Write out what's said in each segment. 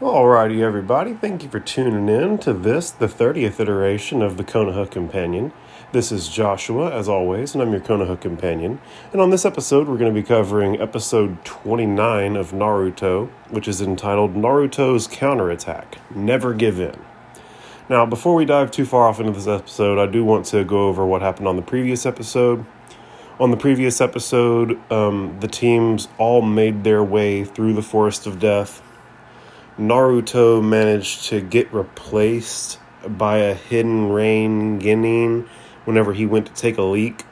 Alrighty, everybody, thank you for tuning in to this, the 30th iteration of the Konoha Companion. This is Joshua, as always, and I'm your Konoha Companion. And on this episode, we're going to be covering episode 29 of Naruto, which is entitled Naruto's Counterattack Never Give In. Now, before we dive too far off into this episode, I do want to go over what happened on the previous episode. On the previous episode, um, the teams all made their way through the Forest of Death Naruto managed to get replaced by a hidden rain Genin whenever he went to take a leak.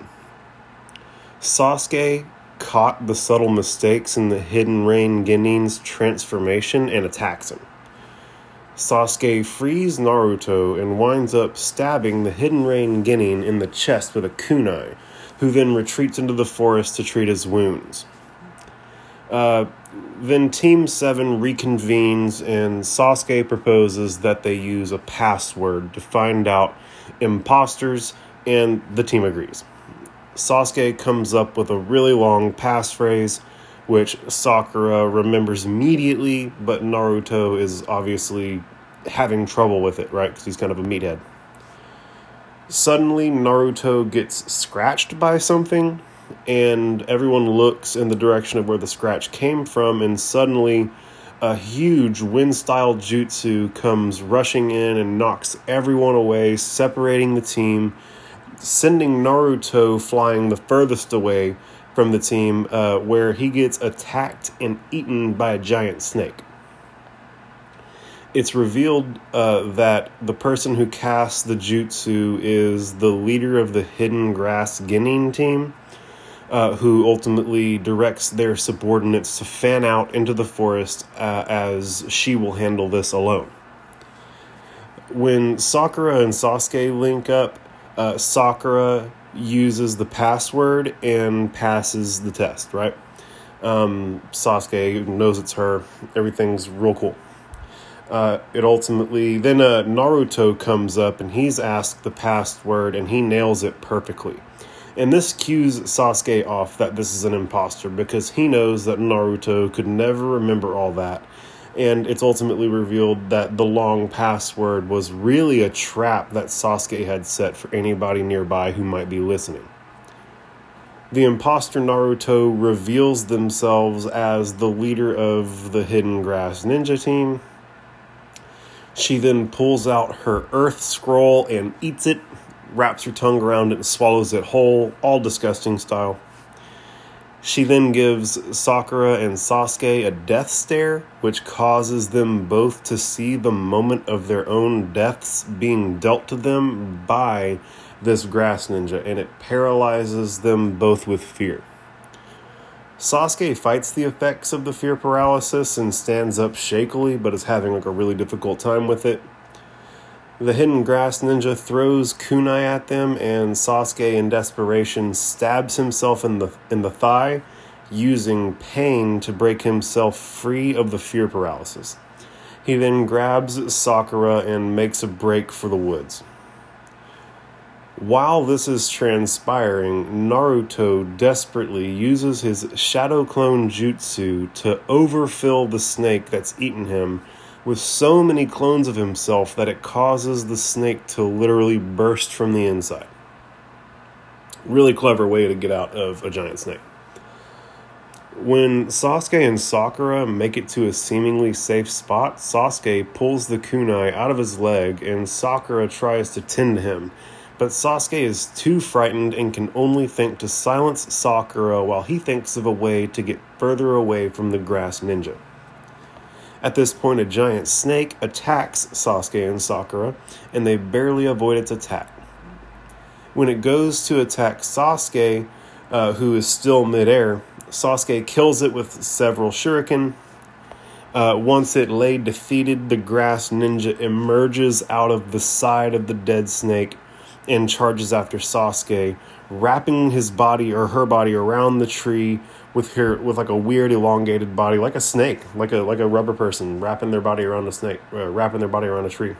Sasuke caught the subtle mistakes in the hidden rain Genin's transformation and attacks him. Sasuke frees Naruto and winds up stabbing the hidden rain Genin in the chest with a kunai, who then retreats into the forest to treat his wounds. Uh, then Team 7 reconvenes and Sasuke proposes that they use a password to find out imposters, and the team agrees. Sasuke comes up with a really long passphrase, which Sakura remembers immediately, but Naruto is obviously having trouble with it, right? Because he's kind of a meathead. Suddenly, Naruto gets scratched by something, and everyone looks in the direction of where the scratch came from, and suddenly a huge wind style jutsu comes rushing in and knocks everyone away, separating the team, sending Naruto flying the furthest away from the team, uh, where he gets attacked and eaten by a giant snake. It's revealed uh, that the person who casts the jutsu is the leader of the Hidden Grass Genin team uh, who ultimately directs their subordinates to fan out into the forest uh, as she will handle this alone. When Sakura and Sasuke link up, uh, Sakura uses the password and passes the test, right? Um, Sasuke knows it's her. Everything's real cool. Uh, it ultimately then uh, Naruto comes up and he's asked the password and he nails it perfectly. And this cues Sasuke off that this is an imposter because he knows that Naruto could never remember all that. And it's ultimately revealed that the long password was really a trap that Sasuke had set for anybody nearby who might be listening. The imposter Naruto reveals themselves as the leader of the Hidden Grass Ninja team. She then pulls out her Earth Scroll and eats it wraps her tongue around it and swallows it whole, all disgusting style. She then gives Sakura and Sasuke a death stare, which causes them both to see the moment of their own deaths being dealt to them by this grass ninja, and it paralyzes them both with fear. Sasuke fights the effects of the fear paralysis and stands up shakily, but is having like a really difficult time with it. The hidden grass ninja throws kunai at them, and Sasuke, in desperation, stabs himself in the in the thigh, using pain to break himself free of the fear paralysis. He then grabs Sakura and makes a break for the woods. While this is transpiring, Naruto desperately uses his Shadow Clone Jutsu to overfill the snake that's eaten him with so many clones of himself that it causes the snake to literally burst from the inside. Really clever way to get out of a giant snake. When Sasuke and Sakura make it to a seemingly safe spot, Sasuke pulls the kunai out of his leg and Sakura tries to tend to him. But Sasuke is too frightened and can only think to silence Sakura while he thinks of a way to get further away from the grass ninja. At this point, a giant snake attacks Sasuke and Sakura, and they barely avoid its attack. When it goes to attack Sasuke, uh, who is still midair, Sasuke kills it with several shuriken. Uh, once it lay defeated, the grass ninja emerges out of the side of the dead snake and charges after Sasuke, wrapping his body or her body around the tree with her with like a weird elongated body, like a snake, like a like a rubber person wrapping their body around a snake, uh, wrapping their body around a tree.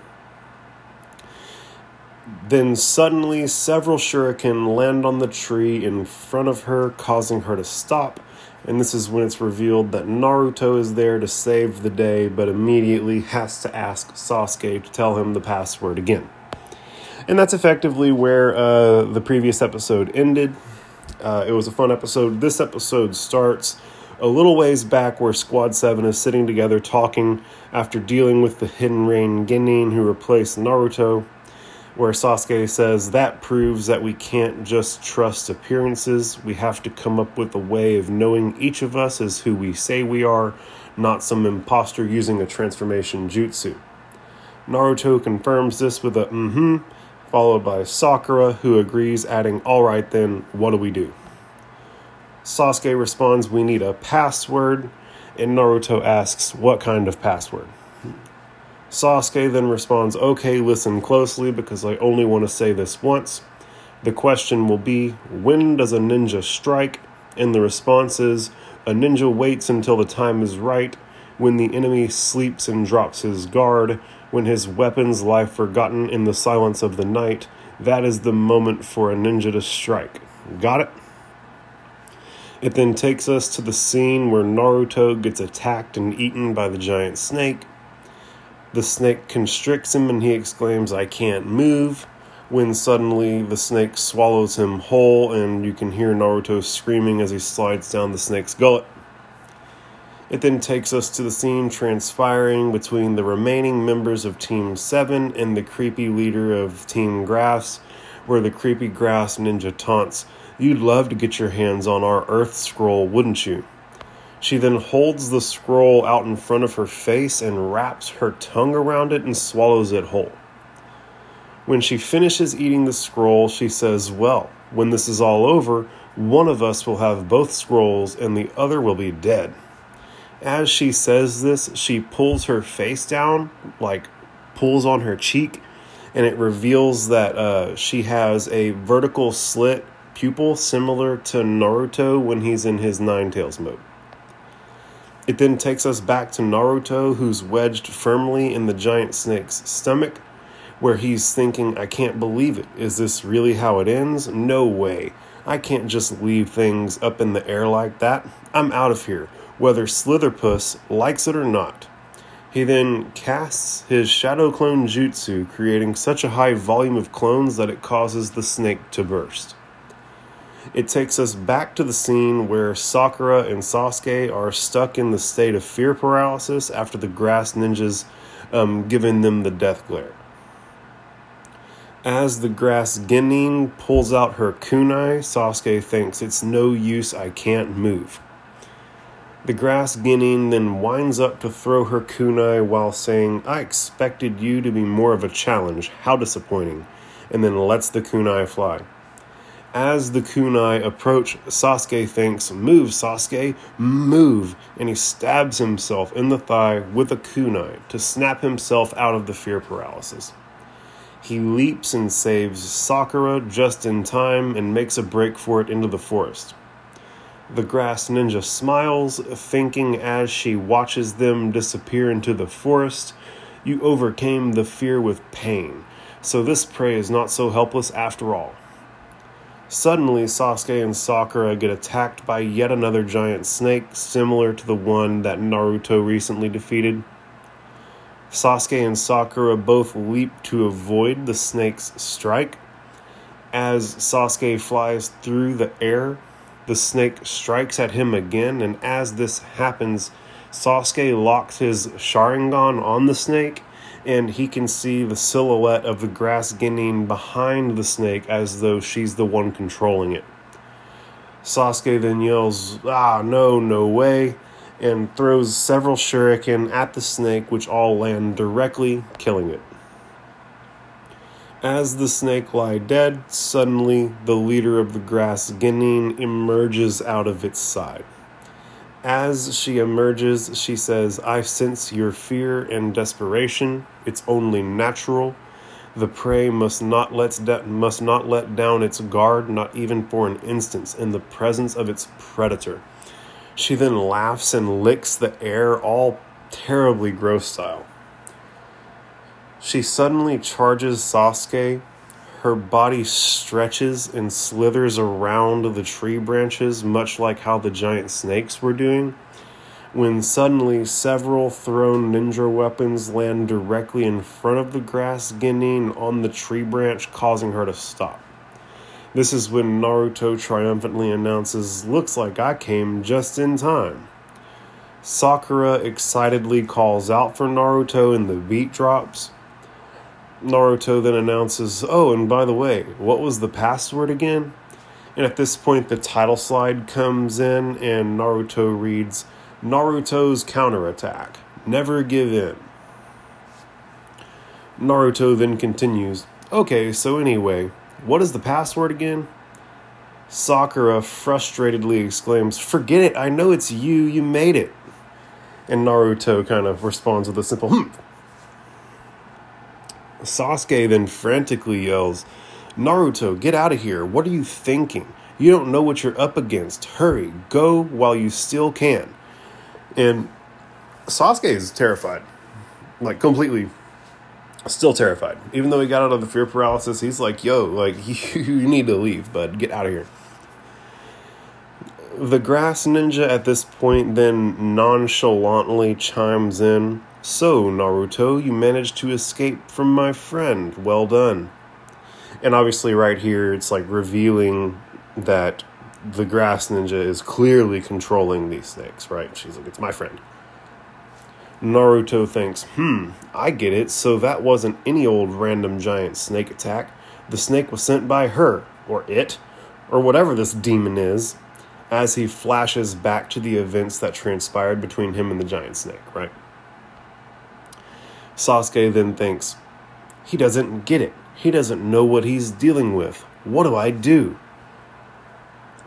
Then suddenly, several shuriken land on the tree in front of her, causing her to stop. And this is when it's revealed that Naruto is there to save the day, but immediately has to ask Sasuke to tell him the password again. And that's effectively where uh, the previous episode ended. Uh, it was a fun episode. This episode starts a little ways back where Squad 7 is sitting together talking after dealing with the Hidden Rain Genin who replaced Naruto where Sasuke says that proves that we can't just trust appearances. We have to come up with a way of knowing each of us is who we say we are, not some impostor using a transformation jutsu. Naruto confirms this with a mm hmm, followed by Sakura, who agrees, adding, Alright then, what do we do? Sasuke responds, We need a password, and Naruto asks, What kind of password? Sasuke then responds, Okay, listen closely because I only want to say this once. The question will be, When does a ninja strike? And the response is, A ninja waits until the time is right, when the enemy sleeps and drops his guard, when his weapons lie forgotten in the silence of the night. That is the moment for a ninja to strike. Got it? It then takes us to the scene where Naruto gets attacked and eaten by the giant snake. The snake constricts him and he exclaims, I can't move. When suddenly the snake swallows him whole, and you can hear Naruto screaming as he slides down the snake's gullet. It then takes us to the scene transpiring between the remaining members of Team 7 and the creepy leader of Team Grass, where the creepy grass ninja taunts, You'd love to get your hands on our Earth scroll, wouldn't you? She then holds the scroll out in front of her face and wraps her tongue around it and swallows it whole. When she finishes eating the scroll, she says, Well, when this is all over, one of us will have both scrolls and the other will be dead. As she says this, she pulls her face down, like pulls on her cheek, and it reveals that uh, she has a vertical slit pupil similar to Naruto when he's in his Nine Tails mode. It then takes us back to Naruto, who's wedged firmly in the giant snake's stomach, where he's thinking, I can't believe it. Is this really how it ends? No way. I can't just leave things up in the air like that. I'm out of here, whether Slitherpuss likes it or not. He then casts his Shadow Clone Jutsu, creating such a high volume of clones that it causes the snake to burst. It takes us back to the scene where Sakura and Sasuke are stuck in the state of fear paralysis after the grass ninjas um, giving them the death glare. As the grass Genin pulls out her kunai, Sasuke thinks it's no use, I can't move. The grass Genin then winds up to throw her kunai while saying, I expected you to be more of a challenge, how disappointing, and then lets the kunai fly. As the kunai approach, Sasuke thinks, Move, Sasuke, move! And he stabs himself in the thigh with a kunai to snap himself out of the fear paralysis. He leaps and saves Sakura just in time and makes a break for it into the forest. The grass ninja smiles, thinking as she watches them disappear into the forest, You overcame the fear with pain, so this prey is not so helpless after all. Suddenly, Sasuke and Sakura get attacked by yet another giant snake, similar to the one that Naruto recently defeated. Sasuke and Sakura both leap to avoid the snake's strike. As Sasuke flies through the air, the snake strikes at him again, and as this happens, Sasuke locks his Sharingan on the snake and he can see the silhouette of the grass Genin behind the snake as though she's the one controlling it. Sasuke then yells, Ah, no, no way, and throws several shuriken at the snake, which all land directly, killing it. As the snake lie dead, suddenly the leader of the grass Genin emerges out of its side. As she emerges, she says, I sense your fear and desperation. It's only natural. The prey must not let must not let down its guard, not even for an instant, in the presence of its predator. She then laughs and licks the air, all terribly gross style. She suddenly charges Sasuke. her body stretches and slithers around the tree branches, much like how the giant snakes were doing, when suddenly several thrown ninja weapons land directly in front of the grass Genin on the tree branch, causing her to stop. This is when Naruto triumphantly announces, Looks like I came just in time. Sakura excitedly calls out for Naruto and the beat drops. Naruto then announces, Oh, and by the way, what was the password again? And at this point, the title slide comes in, and Naruto reads, Naruto's counterattack. Never give in. Naruto then continues, Okay, so anyway, what is the password again? Sakura frustratedly exclaims, Forget it, I know it's you, you made it. And Naruto kind of responds with a simple, hmm. Sasuke then frantically yells, Naruto, get out of here. What are you thinking? You don't know what you're up against. Hurry, go while you still can. And Sasuke is terrified. Like, completely still terrified. Even though he got out of the fear paralysis, he's like, yo, like, you, need to leave, bud. Get out of here. The grass ninja at this point then nonchalantly chimes in So, Naruto, you managed to escape from my friend. Well done. And obviously, right here, it's like revealing that the grass ninja is clearly controlling these snakes, right? She's like, it's my friend. Naruto thinks, hmm, I get it. So that wasn't any old random giant snake attack. The snake was sent by her, or it, or whatever this demon is, as he flashes back to the events that transpired between him and the giant snake, right? Sasuke then thinks, he doesn't get it. He doesn't know what he's dealing with. What do I do?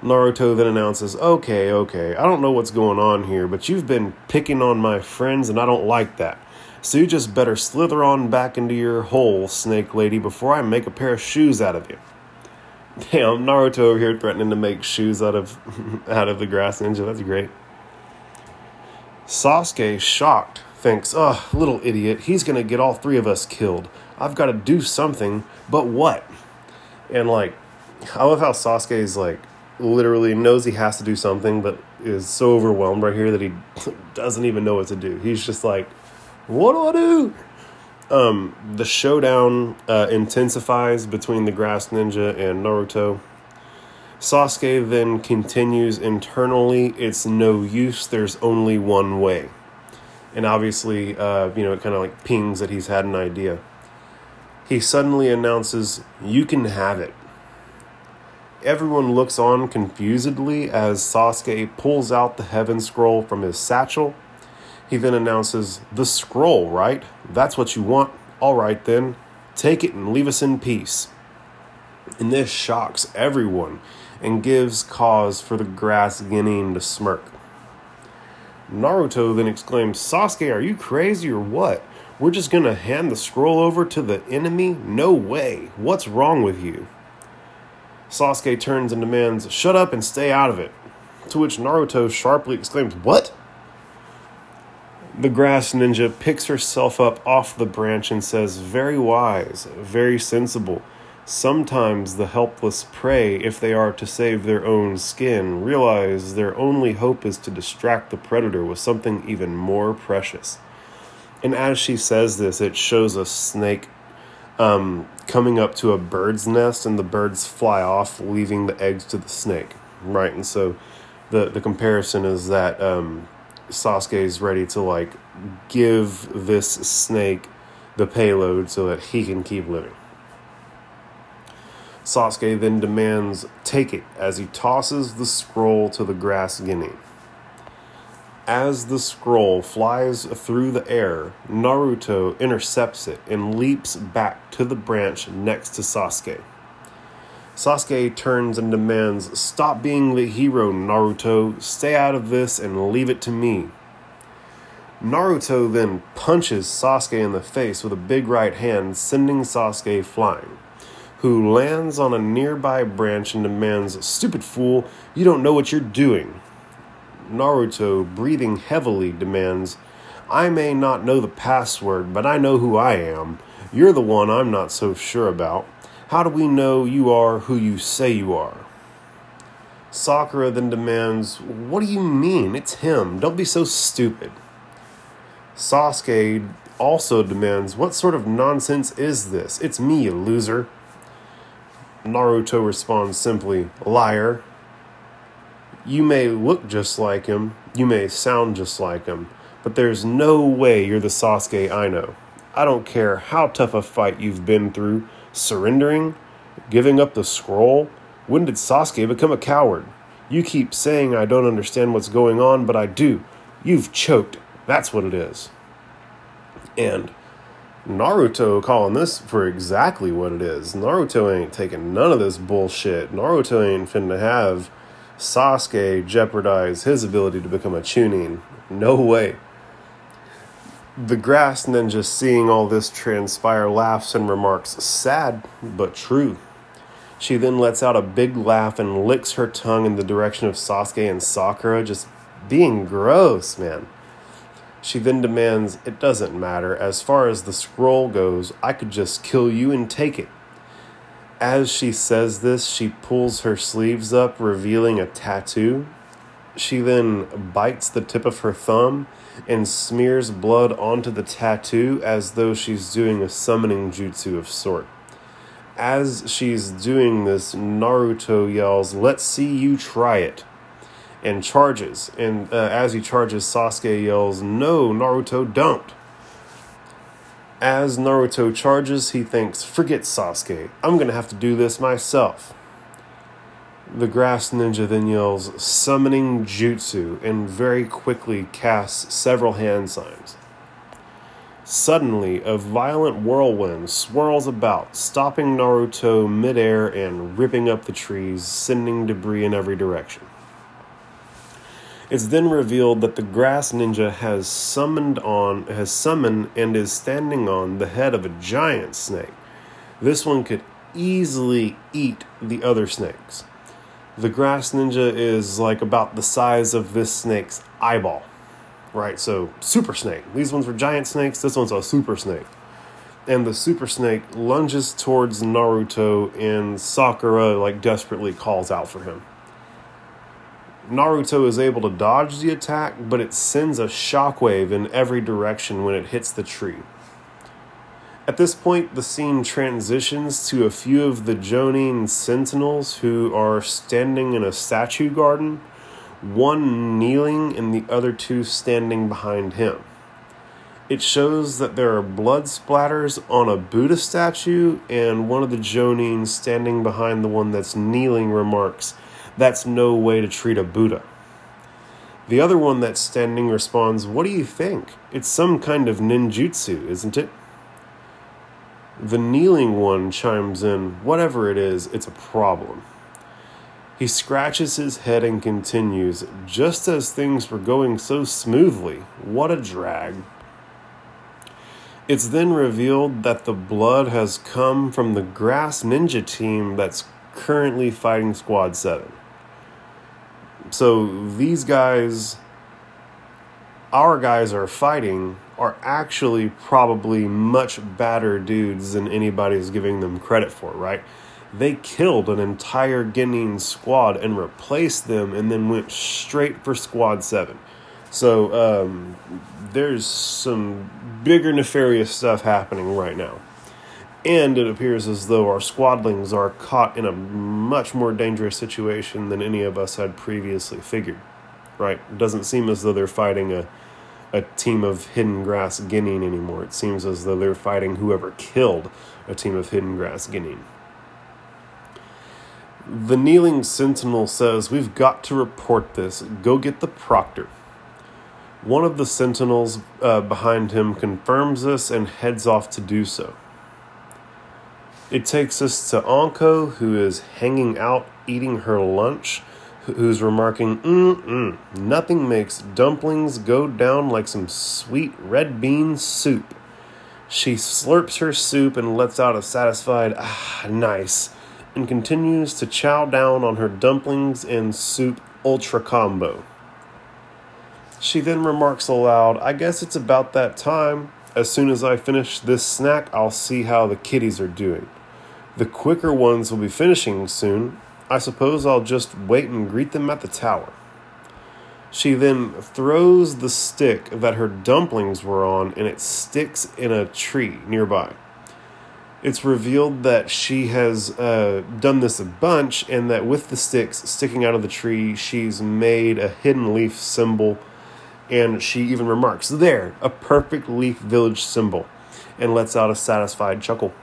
Naruto then announces, Okay, okay, I don't know what's going on here, but you've been picking on my friends and I don't like that. So you just better slither on back into your hole, Snake Lady, before I make a pair of shoes out of you. Damn, Naruto over here threatening to make shoes out of out of the grass ninja. That's great. Sasuke, shocked, thinks, oh, little idiot, he's gonna get all three of us killed. I've got to do something, but what?" And like, I love how Sasuke is like, literally knows he has to do something, but is so overwhelmed right here that he doesn't even know what to do. He's just like, "What do I do?" Um, the showdown uh, intensifies between the Grass Ninja and Naruto. Sasuke then continues internally. It's no use. There's only one way, and obviously, uh, you know, it kind of like pings that he's had an idea. He suddenly announces, "You can have it." Everyone looks on confusedly as Sasuke pulls out the heaven scroll from his satchel. He then announces, The scroll, right? That's what you want? All right then, take it and leave us in peace. And this shocks everyone and gives cause for the grass Genin to smirk. Naruto then exclaims, Sasuke, are you crazy or what? We're just gonna hand the scroll over to the enemy? No way. What's wrong with you? Sasuke turns and demands, Shut up and stay out of it. To which Naruto sharply exclaims, What? The grass ninja picks herself up off the branch and says, Very wise, very sensible. Sometimes the helpless prey, if they are to save their own skin, realize their only hope is to distract the predator with something even more precious. And as she says this, it shows a snake um, coming up to a bird's nest and the birds fly off, leaving the eggs to the snake, right? And so the, the comparison is that um, Sasuke is ready to like give this snake the payload so that he can keep living. Sasuke then demands take it as he tosses the scroll to the grass Genin. As the scroll flies through the air, Naruto intercepts it and leaps back to the branch next to Sasuke. Sasuke turns and demands, Stop being the hero, Naruto. Stay out of this and leave it to me. Naruto then punches Sasuke in the face with a big right hand, sending Sasuke flying, who lands on a nearby branch and demands, Stupid fool, you don't know what you're doing. Naruto, breathing heavily, demands, I may not know the password, but I know who I am. You're the one I'm not so sure about. How do we know you are who you say you are? Sakura then demands, What do you mean? It's him. Don't be so stupid. Sasuke also demands, What sort of nonsense is this? It's me, you loser. Naruto responds simply, Liar. You may look just like him, you may sound just like him, but there's no way you're the Sasuke I know. I don't care how tough a fight you've been through, surrendering, giving up the scroll. When did Sasuke become a coward? You keep saying I don't understand what's going on, but I do. You've choked. That's what it is. And Naruto calling this for exactly what it is. Naruto ain't taking none of this bullshit. Naruto ain't finna have Sasuke jeopardize his ability to become a Chunin. No way. The grass ninja, seeing all this transpire, laughs and remarks, sad but true. She then lets out a big laugh and licks her tongue in the direction of Sasuke and Sakura, just being gross, man. She then demands, It doesn't matter. As far as the scroll goes, I could just kill you and take it. As she says this, she pulls her sleeves up, revealing a tattoo. She then bites the tip of her thumb and smears blood onto the tattoo as though she's doing a summoning jutsu of sort. As she's doing this, Naruto yells, Let's see you try it and charges. And uh, as he charges, Sasuke yells, No, Naruto, don't. As Naruto charges, he thinks, Forget Sasuke. I'm to have to do this myself. The grass ninja then yells, Summoning Jutsu, and very quickly casts several hand signs. Suddenly, a violent whirlwind swirls about, stopping Naruto midair and ripping up the trees, sending debris in every direction. It's then revealed that the grass ninja has summoned on has summoned and is standing on the head of a giant snake. This one could easily eat the other snakes. The grass ninja is like about the size of this snake's eyeball. Right? So super snake. These ones were giant snakes, this one's a super snake. And the super snake lunges towards Naruto and Sakura like desperately calls out for him. Naruto is able to dodge the attack, but it sends a shockwave in every direction when it hits the tree. At this point, the scene transitions to a few of the Jonin sentinels who are standing in a statue garden, one kneeling and the other two standing behind him. It shows that there are blood splatters on a Buddha statue, and one of the Jonin standing behind the one that's kneeling remarks, that's no way to treat a Buddha. The other one that's standing responds, What do you think? It's some kind of ninjutsu, isn't it? The kneeling one chimes in, Whatever it is, it's a problem. He scratches his head and continues, Just as things were going so smoothly, what a drag. It's then revealed that the blood has come from the Grass Ninja team that's currently fighting Squad 7 so these guys our guys are fighting are actually probably much badder dudes than anybody's giving them credit for, right? They killed an entire Genin squad and replaced them and then went straight for squad 7. So um, there's some bigger nefarious stuff happening right now. And it appears as though our squadlings are caught in a much more dangerous situation than any of us had previously figured. Right? It doesn't seem as though they're fighting a, a team of Hidden Grass Genin anymore. It seems as though they're fighting whoever killed a team of Hidden Grass Genin. The kneeling sentinel says, We've got to report this. Go get the proctor. One of the sentinels uh, behind him confirms this and heads off to do so. It takes us to Anko, who is hanging out eating her lunch, who's remarking, mm nothing makes dumplings go down like some sweet red bean soup. She slurps her soup and lets out a satisfied, ah, nice, and continues to chow down on her dumplings and soup ultra combo. She then remarks aloud, I guess it's about that time. As soon as I finish this snack, I'll see how the kitties are doing. The quicker ones will be finishing soon. I suppose I'll just wait and greet them at the tower. She then throws the stick that her dumplings were on and it sticks in a tree nearby. It's revealed that she has uh, done this a bunch and that with the sticks sticking out of the tree, she's made a hidden leaf symbol. And she even remarks, There, a perfect leaf village symbol, and lets out a satisfied chuckle.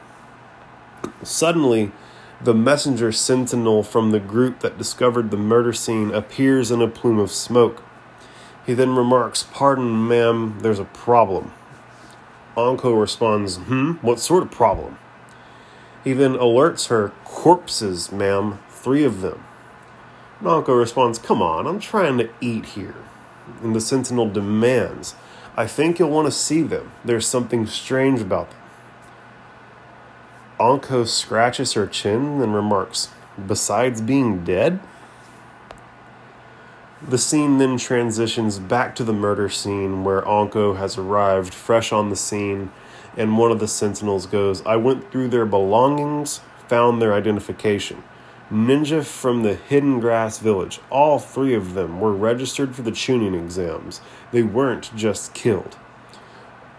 Suddenly, the messenger sentinel from the group that discovered the murder scene appears in a plume of smoke. He then remarks, Pardon, ma'am, there's a problem. Anko responds, Hmm, what sort of problem? He then alerts her, Corpses, ma'am, three of them. Anko responds, Come on, I'm trying to eat here. And the sentinel demands, I think you'll want to see them. There's something strange about them. Anko scratches her chin and remarks, Besides being dead? The scene then transitions back to the murder scene where Anko has arrived fresh on the scene, and one of the sentinels goes, I went through their belongings, found their identification. Ninja from the Hidden Grass Village. All three of them were registered for the Chunin exams. They weren't just killed.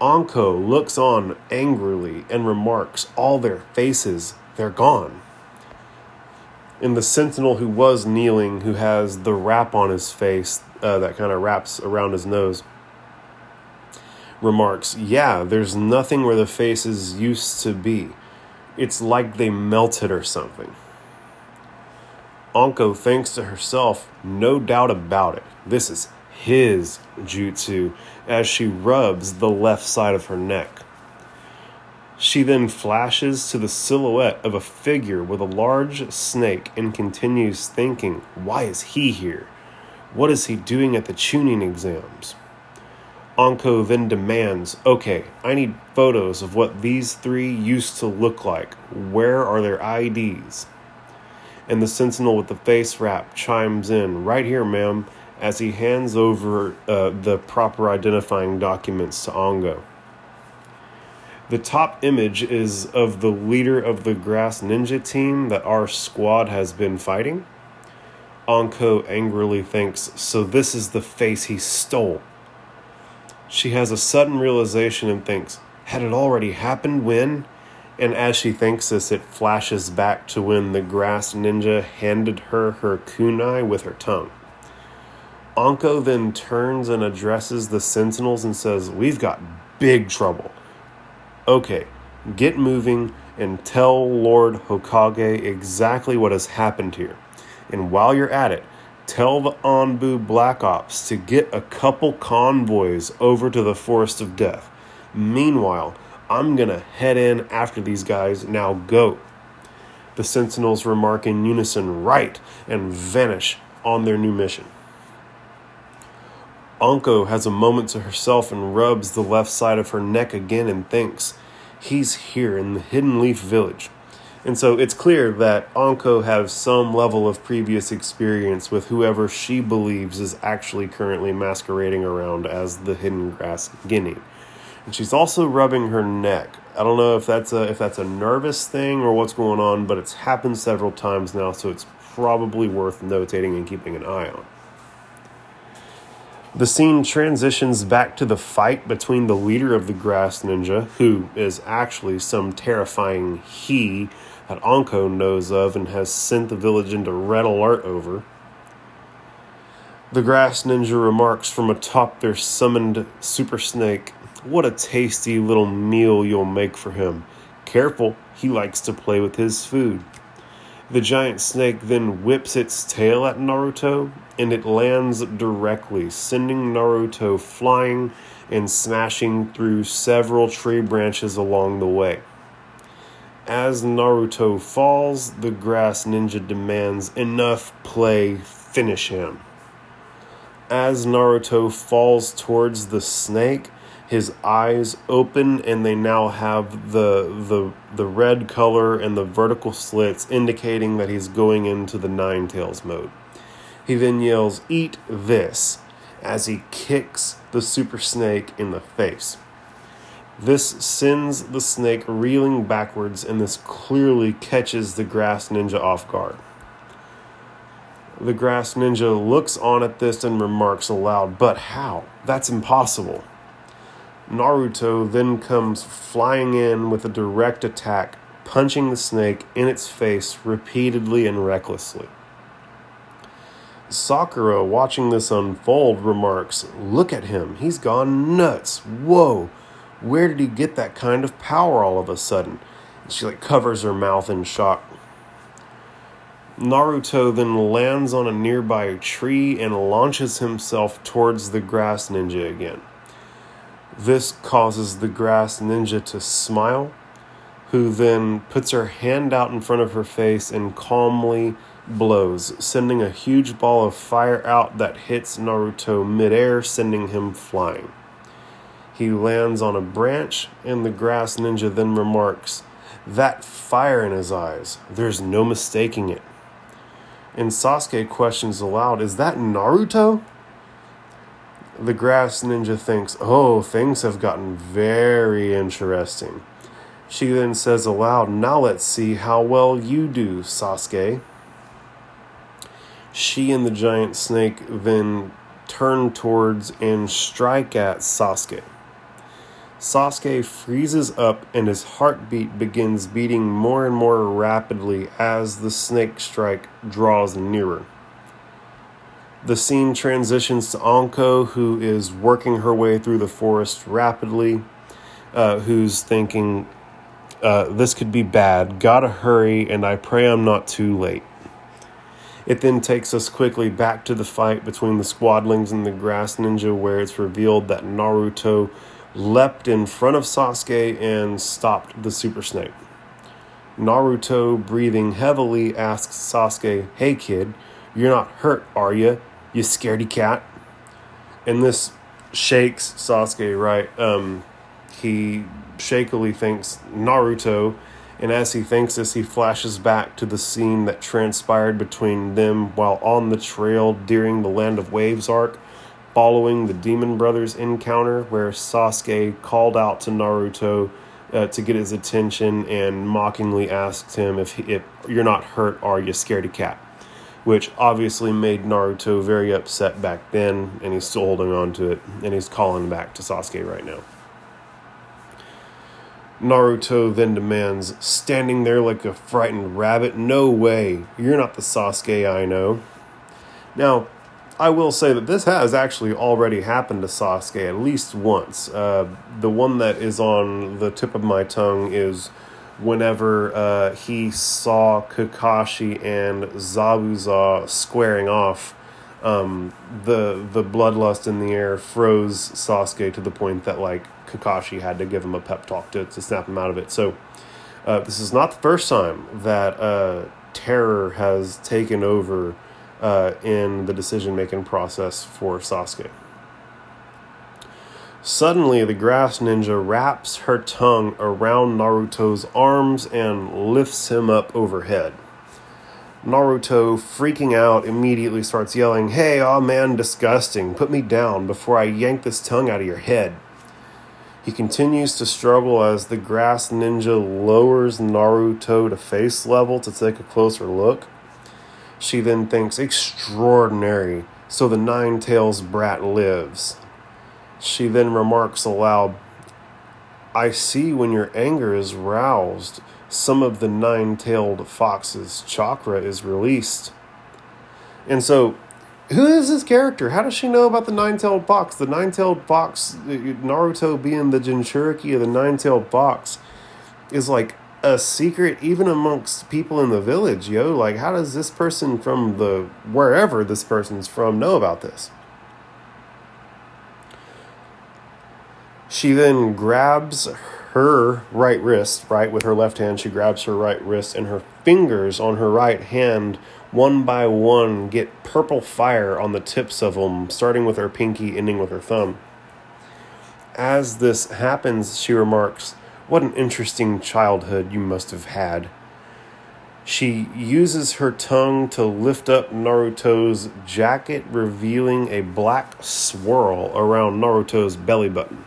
Anko looks on angrily and remarks, All their faces, they're gone. And the sentinel who was kneeling, who has the wrap on his face uh, that kind of wraps around his nose, remarks, Yeah, there's nothing where the faces used to be. It's like they melted or something. Anko thinks to herself, No doubt about it. This is his jutsu as she rubs the left side of her neck. She then flashes to the silhouette of a figure with a large snake and continues thinking, Why is he here? What is he doing at the Chunin exams? Anko then demands, Okay, I need photos of what these three used to look like. Where are their IDs? And the sentinel with the face wrap chimes in, Right here, ma'am as he hands over uh, the proper identifying documents to Anko. The top image is of the leader of the Grass Ninja team that our squad has been fighting. Anko angrily thinks, So this is the face he stole. She has a sudden realization and thinks, Had it already happened when? And as she thinks this, it flashes back to when the Grass Ninja handed her her kunai with her tongue. Anko then turns and addresses the sentinels and says, We've got big trouble. Okay, get moving and tell Lord Hokage exactly what has happened here. And while you're at it, tell the Anbu Black Ops to get a couple convoys over to the Forest of Death. Meanwhile, I'm gonna head in after these guys. Now go. The sentinels remark in unison, right, and vanish on their new mission. Anko has a moment to herself and rubs the left side of her neck again and thinks, He's here in the Hidden Leaf Village. And so it's clear that Anko has some level of previous experience with whoever she believes is actually currently masquerading around as the Hidden Grass Genin. And she's also rubbing her neck. I don't know if that's a if that's a nervous thing or what's going on, but it's happened several times now, so it's probably worth notating and keeping an eye on. The scene transitions back to the fight between the leader of the Grass Ninja, who is actually some terrifying he that Anko knows of and has sent the village into red alert over. The Grass Ninja remarks from atop their summoned Super Snake, What a tasty little meal you'll make for him. Careful, he likes to play with his food. The giant snake then whips its tail at Naruto and it lands directly, sending Naruto flying and smashing through several tree branches along the way. As Naruto falls, the grass ninja demands, Enough play, finish him. As Naruto falls towards the snake, his eyes open and they now have the the the red color and the vertical slits indicating that he's going into the nine tails mode. He then yells, Eat this, as he kicks the super snake in the face. This sends the snake reeling backwards, and this clearly catches the grass ninja off guard. The grass ninja looks on at this and remarks aloud, But how? That's impossible. Naruto then comes flying in with a direct attack, punching the snake in its face repeatedly and recklessly. Sakura, watching this unfold, remarks, Look at him, he's gone nuts. Whoa, where did he get that kind of power all of a sudden? And she like covers her mouth in shock. Naruto then lands on a nearby tree and launches himself towards the grass ninja again. This causes the grass ninja to smile, who then puts her hand out in front of her face and calmly blows, sending a huge ball of fire out that hits Naruto midair, sending him flying. He lands on a branch, and the grass ninja then remarks, That fire in his eyes, there's no mistaking it. And Sasuke questions aloud, Is that Naruto? The grass ninja thinks, Oh, things have gotten very interesting. She then says aloud, Now let's see how well you do, Sasuke. She and the giant snake then turn towards and strike at Sasuke. Sasuke freezes up and his heartbeat begins beating more and more rapidly as the snake strike draws nearer. The scene transitions to Anko, who is working her way through the forest rapidly, uh, who's thinking, uh, This could be bad, gotta hurry, and I pray I'm not too late. It then takes us quickly back to the fight between the squadlings and the grass ninja, where it's revealed that Naruto leapt in front of Sasuke and stopped the Super Snake. Naruto, breathing heavily, asks Sasuke, Hey kid, you're not hurt, are you? You scaredy cat. And this shakes Sasuke, right? Um, he shakily thinks Naruto, and as he thinks this, he flashes back to the scene that transpired between them while on the trail during the Land of Waves arc following the Demon Brothers encounter, where Sasuke called out to Naruto uh, to get his attention and mockingly asked him if, he, if you're not hurt, are you scared of cat? Which obviously made Naruto very upset back then, and he's still holding on to it, and he's calling back to Sasuke right now. Naruto then demands, standing there like a frightened rabbit, No way, you're not the Sasuke I know. Now, I will say that this has actually already happened to Sasuke at least once. Uh, the one that is on the tip of my tongue is whenever uh, he saw Kakashi and Zabuza squaring off. Um, the the bloodlust in the air froze Sasuke to the point that like Kakashi had to give him a pep talk to, to snap him out of it. So uh, this is not the first time that uh, terror has taken over uh, in the decision making process for Sasuke. Suddenly, the grass ninja wraps her tongue around Naruto's arms and lifts him up overhead. Naruto, freaking out, immediately starts yelling, Hey, aw oh man, disgusting, put me down before I yank this tongue out of your head. He continues to struggle as the grass ninja lowers Naruto to face level to take a closer look. She then thinks, Extraordinary, so the Nine Tails brat lives. She then remarks aloud, I see when your anger is roused, some of the nine tailed fox's chakra is released. And so, who is this character? How does she know about the nine tailed fox? The nine tailed fox, Naruto being the Jinchuriki of the nine tailed fox, is like a secret even amongst people in the village, yo. Like, how does this person from the wherever this person's from know about this? She then grabs her right wrist, right, with her left hand. She grabs her right wrist, and her fingers on her right hand, one by one, get purple fire on the tips of them, starting with her pinky, ending with her thumb. As this happens, she remarks, what an interesting childhood you must have had. She uses her tongue to lift up Naruto's jacket, revealing a black swirl around Naruto's belly button.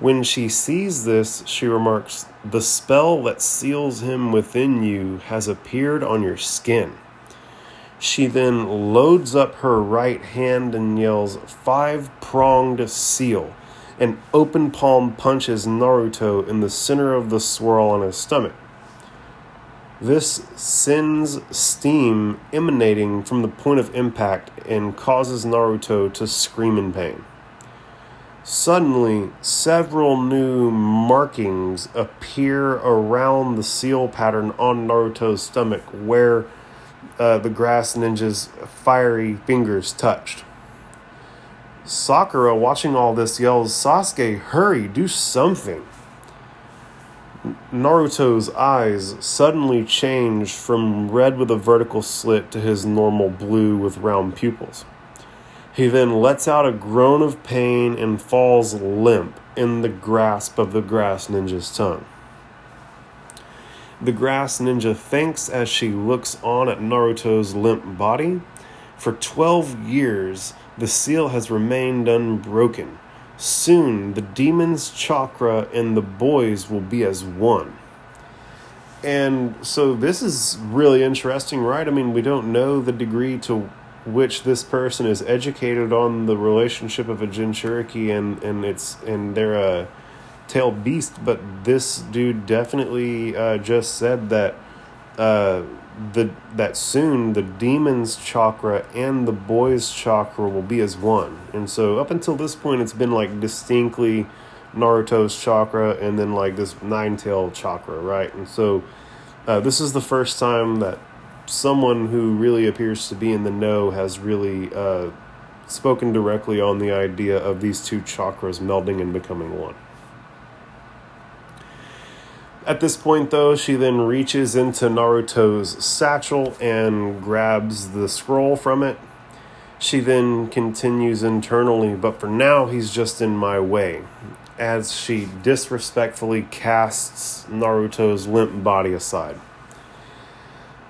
When she sees this, she remarks, The spell that seals him within you has appeared on your skin. She then loads up her right hand and yells, Five pronged seal, and open palm punches Naruto in the center of the swirl on his stomach. This sends steam emanating from the point of impact and causes Naruto to scream in pain. Suddenly, several new markings appear around the seal pattern on Naruto's stomach where uh, the grass ninja's fiery fingers touched. Sakura, watching all this, yells, Sasuke, hurry, do something. Naruto's eyes suddenly change from red with a vertical slit to his normal blue with round pupils. He then lets out a groan of pain and falls limp in the grasp of the grass ninja's tongue. The grass ninja thinks as she looks on at Naruto's limp body. For 12 years, the seal has remained unbroken Soon the demon's chakra and the boys will be as one. And so this is really interesting, right? I mean, we don't know the degree to which this person is educated on the relationship of a Jinchuriki and and it's and they're a tail beast, but this dude definitely uh, just said that uh, the that soon the demon's chakra and the boy's chakra will be as one. And so up until this point it's been like distinctly Naruto's chakra and then like this nine tail chakra, right? And so uh, this is the first time that someone who really appears to be in the know has really uh, spoken directly on the idea of these two chakras melding and becoming one. At this point, though, she then reaches into Naruto's satchel and grabs the scroll from it. She then continues internally, but for now, he's just in my way, as she disrespectfully casts Naruto's limp body aside.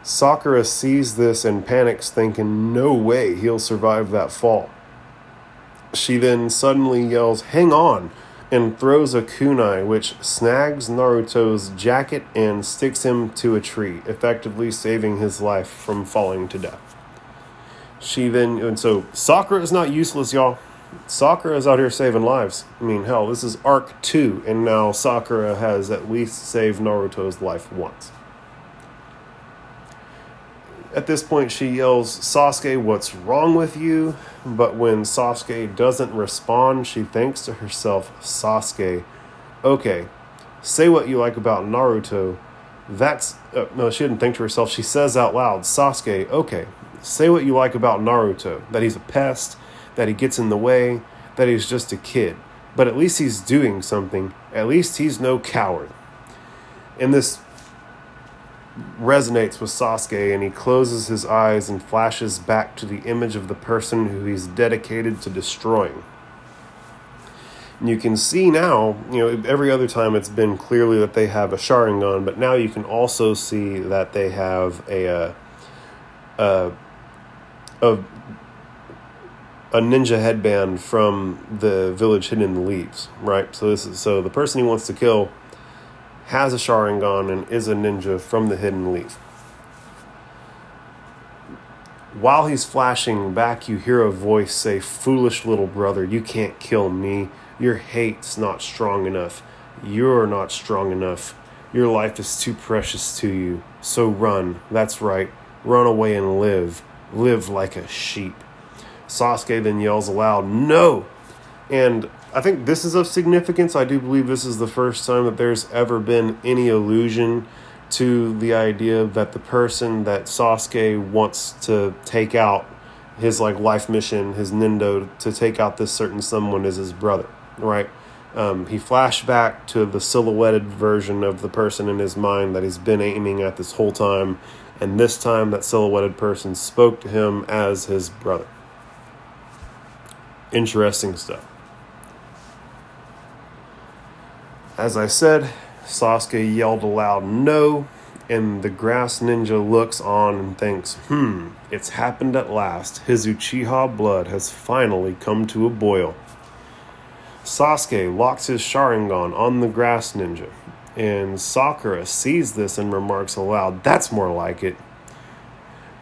Sakura sees this and panics, thinking, no way he'll survive that fall. She then suddenly yells, Hang on! and throws a kunai, which snags Naruto's jacket and sticks him to a tree, effectively saving his life from falling to death. She then, and so Sakura is not useless, y'all. Sakura is out here saving lives. I mean, hell, this is arc two, and now Sakura has at least saved Naruto's life once. At this point, she yells, Sasuke, what's wrong with you? But when Sasuke doesn't respond, she thinks to herself, Sasuke, okay, say what you like about Naruto. That's, uh, no, she didn't think to herself. She says out loud, Sasuke, okay, say what you like about Naruto. That he's a pest, that he gets in the way, that he's just a kid. But at least he's doing something. At least he's no coward. In this resonates with Sasuke and he closes his eyes and flashes back to the image of the person who he's dedicated to destroying. And you can see now, you know, every other time it's been clearly that they have a Sharingan, but now you can also see that they have a, a, uh, a, a, a ninja headband from the village hidden in the leaves, right? So this is so the person he wants to kill has a Sharingan and is a ninja from the Hidden Leaf. While he's flashing back, you hear a voice say, Foolish little brother, you can't kill me. Your hate's not strong enough. You're not strong enough. Your life is too precious to you. So run. That's right. Run away and live. Live like a sheep. Sasuke then yells aloud, No! And I think this is of significance. I do believe this is the first time that there's ever been any allusion to the idea that the person that Sasuke wants to take out his like life mission, his Nindo to take out this certain someone is his brother, right? Um, he flashed back to the silhouetted version of the person in his mind that he's been aiming at this whole time, and this time that silhouetted person spoke to him as his brother. Interesting stuff. As I said, Sasuke yelled aloud, No, and the grass ninja looks on and thinks, Hmm, it's happened at last. His Uchiha blood has finally come to a boil. Sasuke locks his Sharingan on the grass ninja, and Sakura sees this and remarks aloud, That's more like it.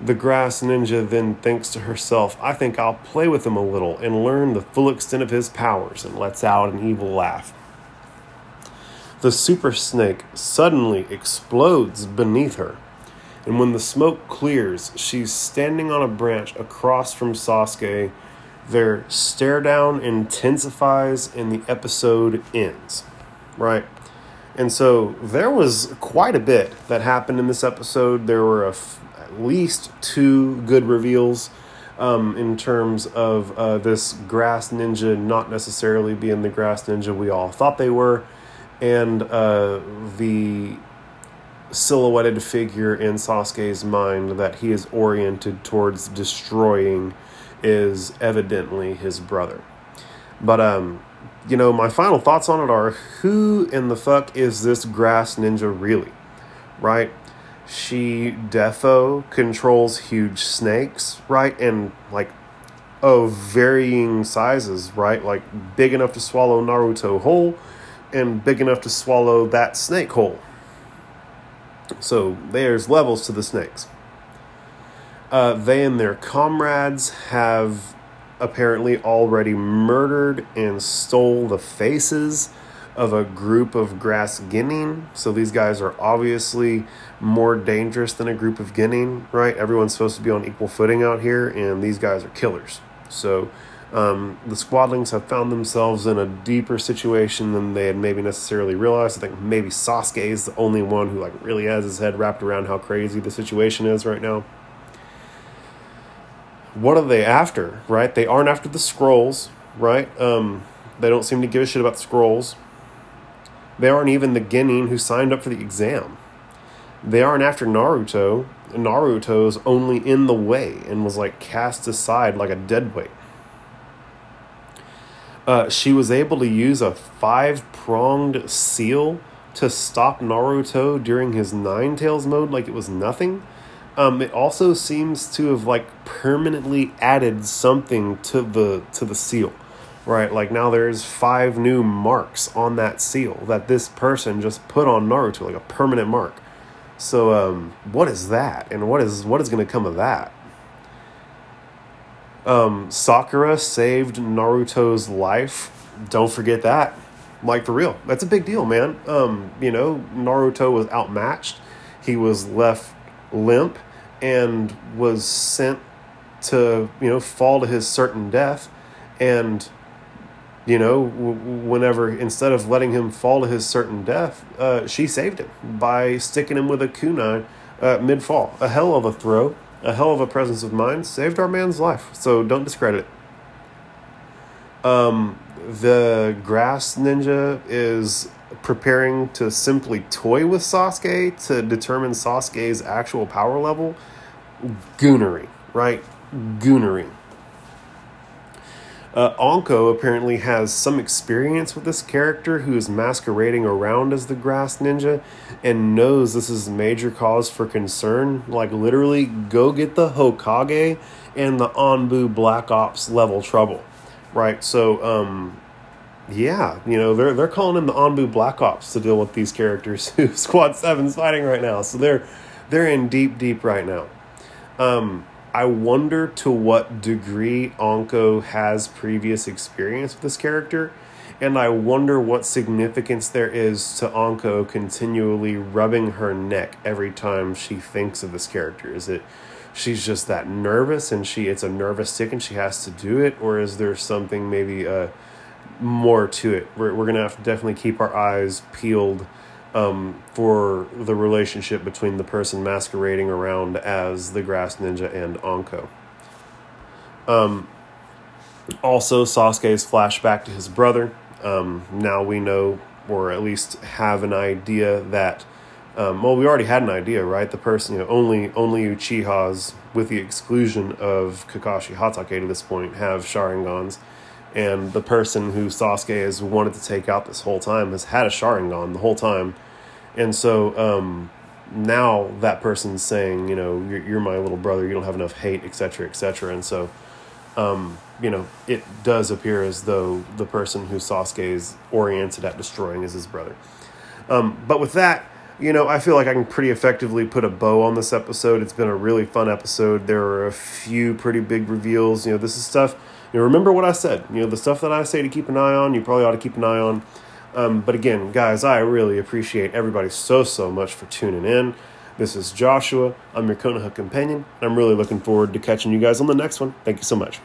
The grass ninja then thinks to herself, I think I'll play with him a little and learn the full extent of his powers, and lets out an evil laugh. The super snake suddenly explodes beneath her, and when the smoke clears, she's standing on a branch across from Sasuke. Their stare down intensifies and the episode ends. Right? And so there was quite a bit that happened in this episode. There were at least two good reveals um, in terms of uh, this grass ninja not necessarily being the grass ninja we all thought they were, and uh, the silhouetted figure in Sasuke's mind that he is oriented towards destroying is evidently his brother. But um you know, my final thoughts on it are who in the fuck is this grass ninja really? Right? She defo controls huge snakes, right? And like of varying sizes, right? Like big enough to swallow Naruto whole and big enough to swallow that snake whole. So there's levels to the snakes. Uh, they and their comrades have apparently already murdered and stole the faces of a group of grass Genin. So these guys are obviously more dangerous than a group of Genin, right? Everyone's supposed to be on equal footing out here, and these guys are killers. So um, the squadlings have found themselves in a deeper situation than they had maybe necessarily realized. I think maybe Sasuke is the only one who like really has his head wrapped around how crazy the situation is right now. What are they after? Right? They aren't after the scrolls, right? Um, they don't seem to give a shit about the scrolls. They aren't even the Genin who signed up for the exam. They aren't after Naruto. Naruto's only in the way and was like cast aside like a dead weight. Uh, she was able to use a five pronged seal to stop Naruto during his Nine Tails mode like it was nothing. Um, it also seems to have like permanently added something to the to the seal, right? Like now there's five new marks on that seal that this person just put on Naruto, like a permanent mark. So um, what is that, and what is what is going to come of that? Um, Sakura saved Naruto's life. Don't forget that. Like for real, that's a big deal, man. Um, you know, Naruto was outmatched. He was left limp and was sent to you know fall to his certain death, and you know whenever instead of letting him fall to his certain death, uh, she saved him by sticking him with a kunai uh, mid fall. A hell of a throw a hell of a presence of mind, saved our man's life. So don't discredit it. Um, the grass ninja is preparing to simply toy with Sasuke to determine Sasuke's actual power level. Goonery, right? Goonery. Uh, Anko apparently has some experience with this character who is masquerading around as the grass ninja and knows this is a major cause for concern. Like, literally, go get the Hokage and the Anbu Black Ops level trouble. Right? So, um, yeah, you know, they're, they're calling in the Anbu Black Ops to deal with these characters who Squad 7's fighting right now. So they're, they're in deep, deep right now. Um, I wonder to what degree Anko has previous experience with this character, and I wonder what significance there is to Anko continually rubbing her neck every time she thinks of this character. Is it she's just that nervous and she it's a nervous tic and she has to do it, or is there something maybe uh, more to it? We're, we're gonna have to definitely keep our eyes peeled um, for the relationship between the person masquerading around as the Grass Ninja and Anko. Um, also, Sasuke's flashback to his brother. Um, now we know, or at least have an idea that. Um, well, we already had an idea, right? The person, you know, only only Uchihas, with the exclusion of Kakashi Hatake to this point, have Sharingans, and the person who Sasuke has wanted to take out this whole time has had a Sharingan the whole time, and so um, now that person's saying, you know, you're, you're, my little brother, you don't have enough hate, etc., etc. And so um, you know, it does appear as though the person who Sasuke is oriented at destroying is his brother. Um, but with that, you know, I feel like I can pretty effectively put a bow on this episode. It's been a really fun episode. There are a few pretty big reveals. You know, this is stuff. You know, remember what I said. You know, the stuff that I say to keep an eye on, you probably ought to keep an eye on. Um, but again, guys, I really appreciate everybody so so much for tuning in. This is Joshua. I'm your Konoha companion. I'm really looking forward to catching you guys on the next one. Thank you so much.